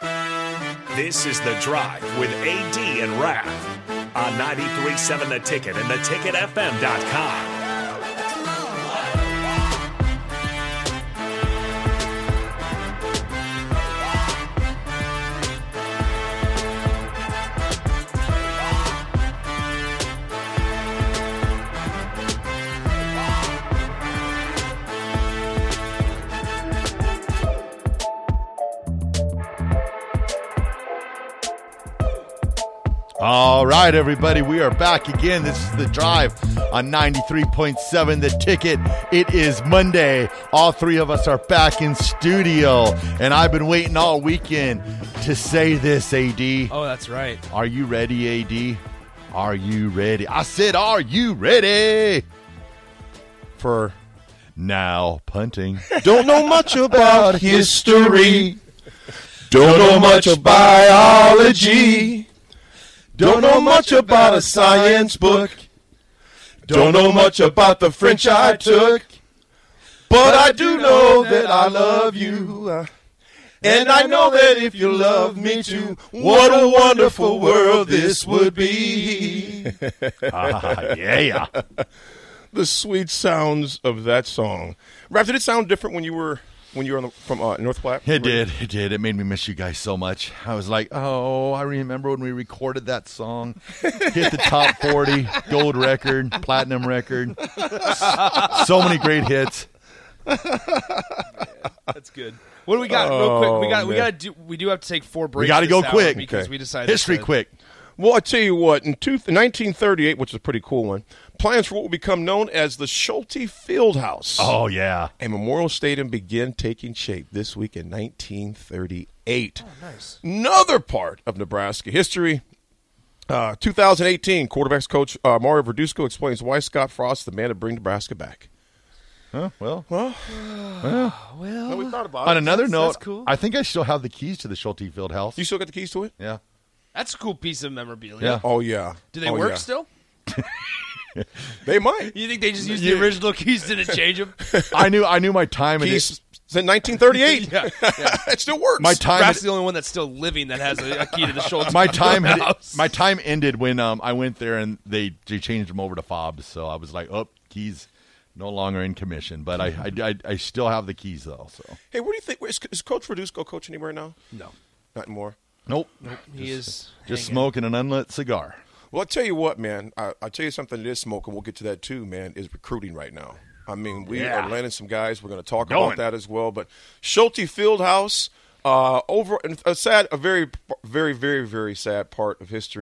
This is The Drive with AD and Raf on 93.7 The Ticket and theticketfm.com. All right, everybody, we are back again. This is the drive on 93.7 The Ticket. It is Monday. All three of us are back in studio, and I've been waiting all weekend to say this, AD. Oh, that's right. Are you ready, AD? Are you ready? I said, Are you ready? For now punting. Don't know much about history. Don't know much of biology. Don't know much about a science book. Don't know much about the French I took. But I do know that I love you. And I know that if you love me too, what a wonderful world this would be. ah, yeah. the sweet sounds of that song. Raf, did it sound different when you were when you were the, from uh, North Platte? It did. It did. It made me miss you guys so much. I was like, oh, I remember when we recorded that song, hit the top 40, gold record, platinum record. So many great hits. That's good. What do we got? Real quick, we got we got to do. We do have to take four breaks. We got to go quick because Okay. we decided history to- quick. Well, I tell you what, in two, 1938, which is a pretty cool one, plans for what will become known as the Schulte Fieldhouse. Oh yeah. A Memorial Stadium began taking shape this week in 1938. Oh, nice. Another part of Nebraska history. Uh, 2018, quarterbacks coach uh, Mario Verduzco explains why Scott Frost is the man to bring Nebraska back. Huh, well, Well, Well, we thought about on it. another that's- note, that's cool. I think I still have the keys to the Schulte Field House. You still got the keys to it? yeah. That's a cool piece of memorabilia. Yeah. Oh yeah. Do they Oh, work yeah. still? They might. You think they just used You- the original keys? Didn't change them? I knew I knew my time and Keys it, since 1938. yeah, yeah. it still works. my time Brad's the only one that's still living that has a, a key to the Schulte. my time had, my time ended when um, I went there and they, they changed them over to fobs. So I was like, oh, keys no longer in commission. But I, I, I, I still have the keys though. So Hey, what do you think? Is, is Coach Verduzco coach anywhere now? no, Not anymore. Nope, he is just hanging. smoking an unlit cigar. Well, I'll tell you what, man. I, I'll tell you something that is smoking. We'll get to that too, man. Is recruiting right now. I mean, we Yeah. are landing some guys. We're going to talk Going. about that as well. But Schulte Fieldhouse, uh, over and a sad, a very, very, very, very sad part of history.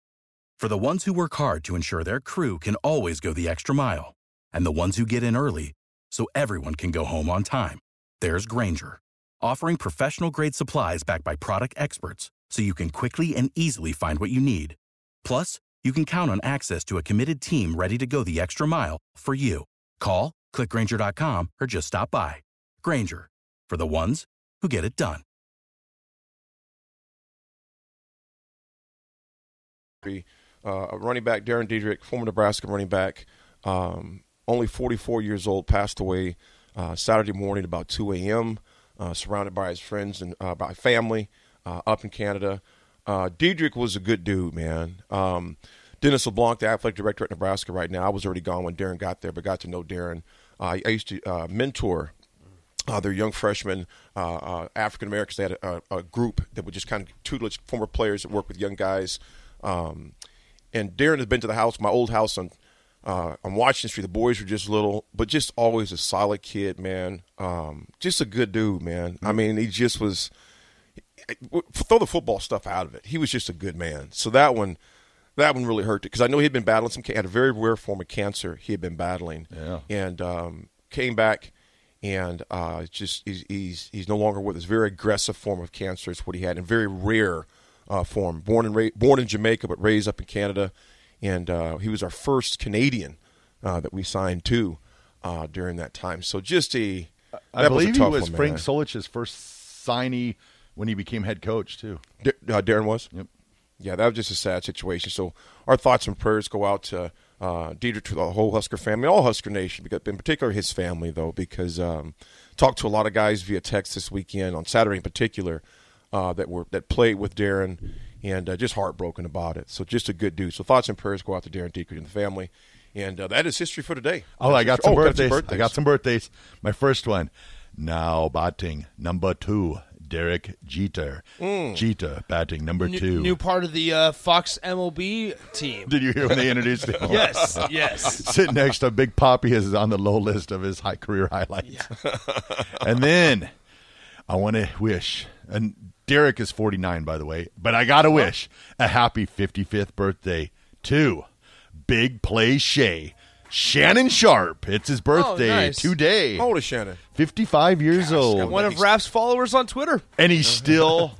For the ones who work hard to ensure their crew can always go the extra mile, and the ones who get in early so everyone can go home on time, there's Grainger, offering professional grade supplies backed by product experts so you can quickly and easily find what you need. Plus, you can count on access to a committed team ready to go the extra mile for you. Call, clickgrainger.com, or just stop by. Grainger, for the ones who get it done. Uh, running back Darren Diedrick, former Nebraska running back, um, only 44 years old, passed away uh, Saturday morning about 2 a.m. Uh, surrounded by his friends and uh, by family uh, up in Canada. Uh, Diedrick was a good dude, man. Um, Dennis LeBlanc, the athletic director at Nebraska right now. I was already gone when Darren got there, but got to know Darren. Uh, I used to uh, mentor uh, their young freshmen, uh, uh, African Americans. They had a, a group that would just kind of tutelage former players that work with young guys. Um, and Darren had been to the house, my old house on uh, on Washington Street. The boys were just little, but just always a solid kid, man. Um, just a good dude, man. I mean, he just was. Throw the football stuff out of it. He was just a good man. So that one, that one really hurt it because I know he'd been battling some. Had a very rare form of cancer he had been battling. Yeah. And um, came back and uh, just he's, he's he's no longer with us. Very aggressive form of cancer is what he had, and very rare uh, form. Born in ra- born in Jamaica, but raised up in Canada, and uh, he was our first Canadian uh, that we signed to uh, during that time. So just a I that was a believe he was one. Frank Solich's first signee when he became head coach too. D- uh, Darren was. Yep. Yeah, that was just a sad situation. So our thoughts and prayers go out to uh, Diedrick, to the whole Husker family, all Husker Nation, because in particular his family, though, because um, talked to a lot of guys via text this weekend on Saturday in particular uh, that were that played with Darren and uh, just heartbroken about it. So just a good dude. So thoughts and prayers go out to Darren Diedrick and the family. And uh, that is history for today. Oh, I got some, Oh, birthdays. birthdays. I got some birthdays. My first one, now batting number two, Derek Jeter. Mm. Jeter batting number New, two. new part of the uh, Fox MLB team. Did you hear when they introduced him? yes, yes. Sitting next to Big Papi is on the low list of his high career highlights. and then I want to wish, and Derek is 49, by the way, but I got to wish a happy 55th birthday to Big Play Shay. Shannon Sharpe. It's his birthday nice. today. How old is Shannon? 55 years old. One of Raf's followers on Twitter. And he's still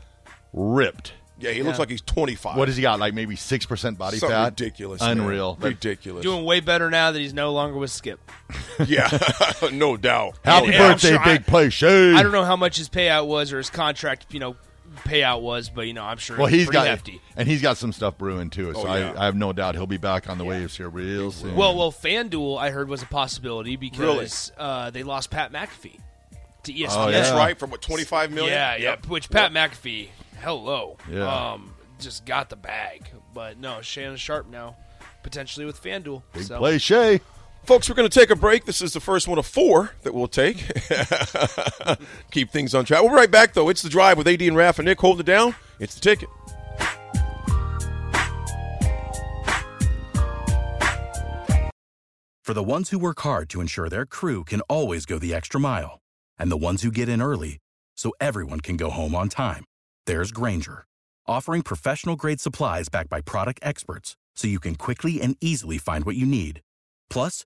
ripped. Yeah, he looks like he's 25. What has he got? Like maybe 6% body Something fat? ridiculous. man. Unreal. Ridiculous. Doing way better now that he's no longer with Skip. yeah, no doubt. Happy Yeah, I'm birthday, sure I- Big Play Shay. I don't know how much his payout was or his contract, you know, payout was, but you know, I'm sure Well, it's he's pretty got hefty. and he's got some stuff brewing too. So Oh, yeah. I, I have no doubt he'll be back on the waves here real soon. Well, well, FanDuel I heard was a possibility because uh, they lost Pat McAfee to ESPN. Oh, That's right. from what, 25 million? Yeah, yeah. Which Pat McAfee, hello, Yeah. um, just got the bag. But no, Shannon Sharpe now, potentially with FanDuel. Big so. Play Shay. Folks, we're going to take a break. This is the first one of four that we'll take. Keep things on track. We'll be right back, though. It's the drive with AD and Raf and Nick holding it down. It's the ticket. For the ones who work hard to ensure their crew can always go the extra mile, and the ones who get in early so everyone can go home on time, there's Grainger, offering professional grade supplies backed by product experts so you can quickly and easily find what you need. Plus,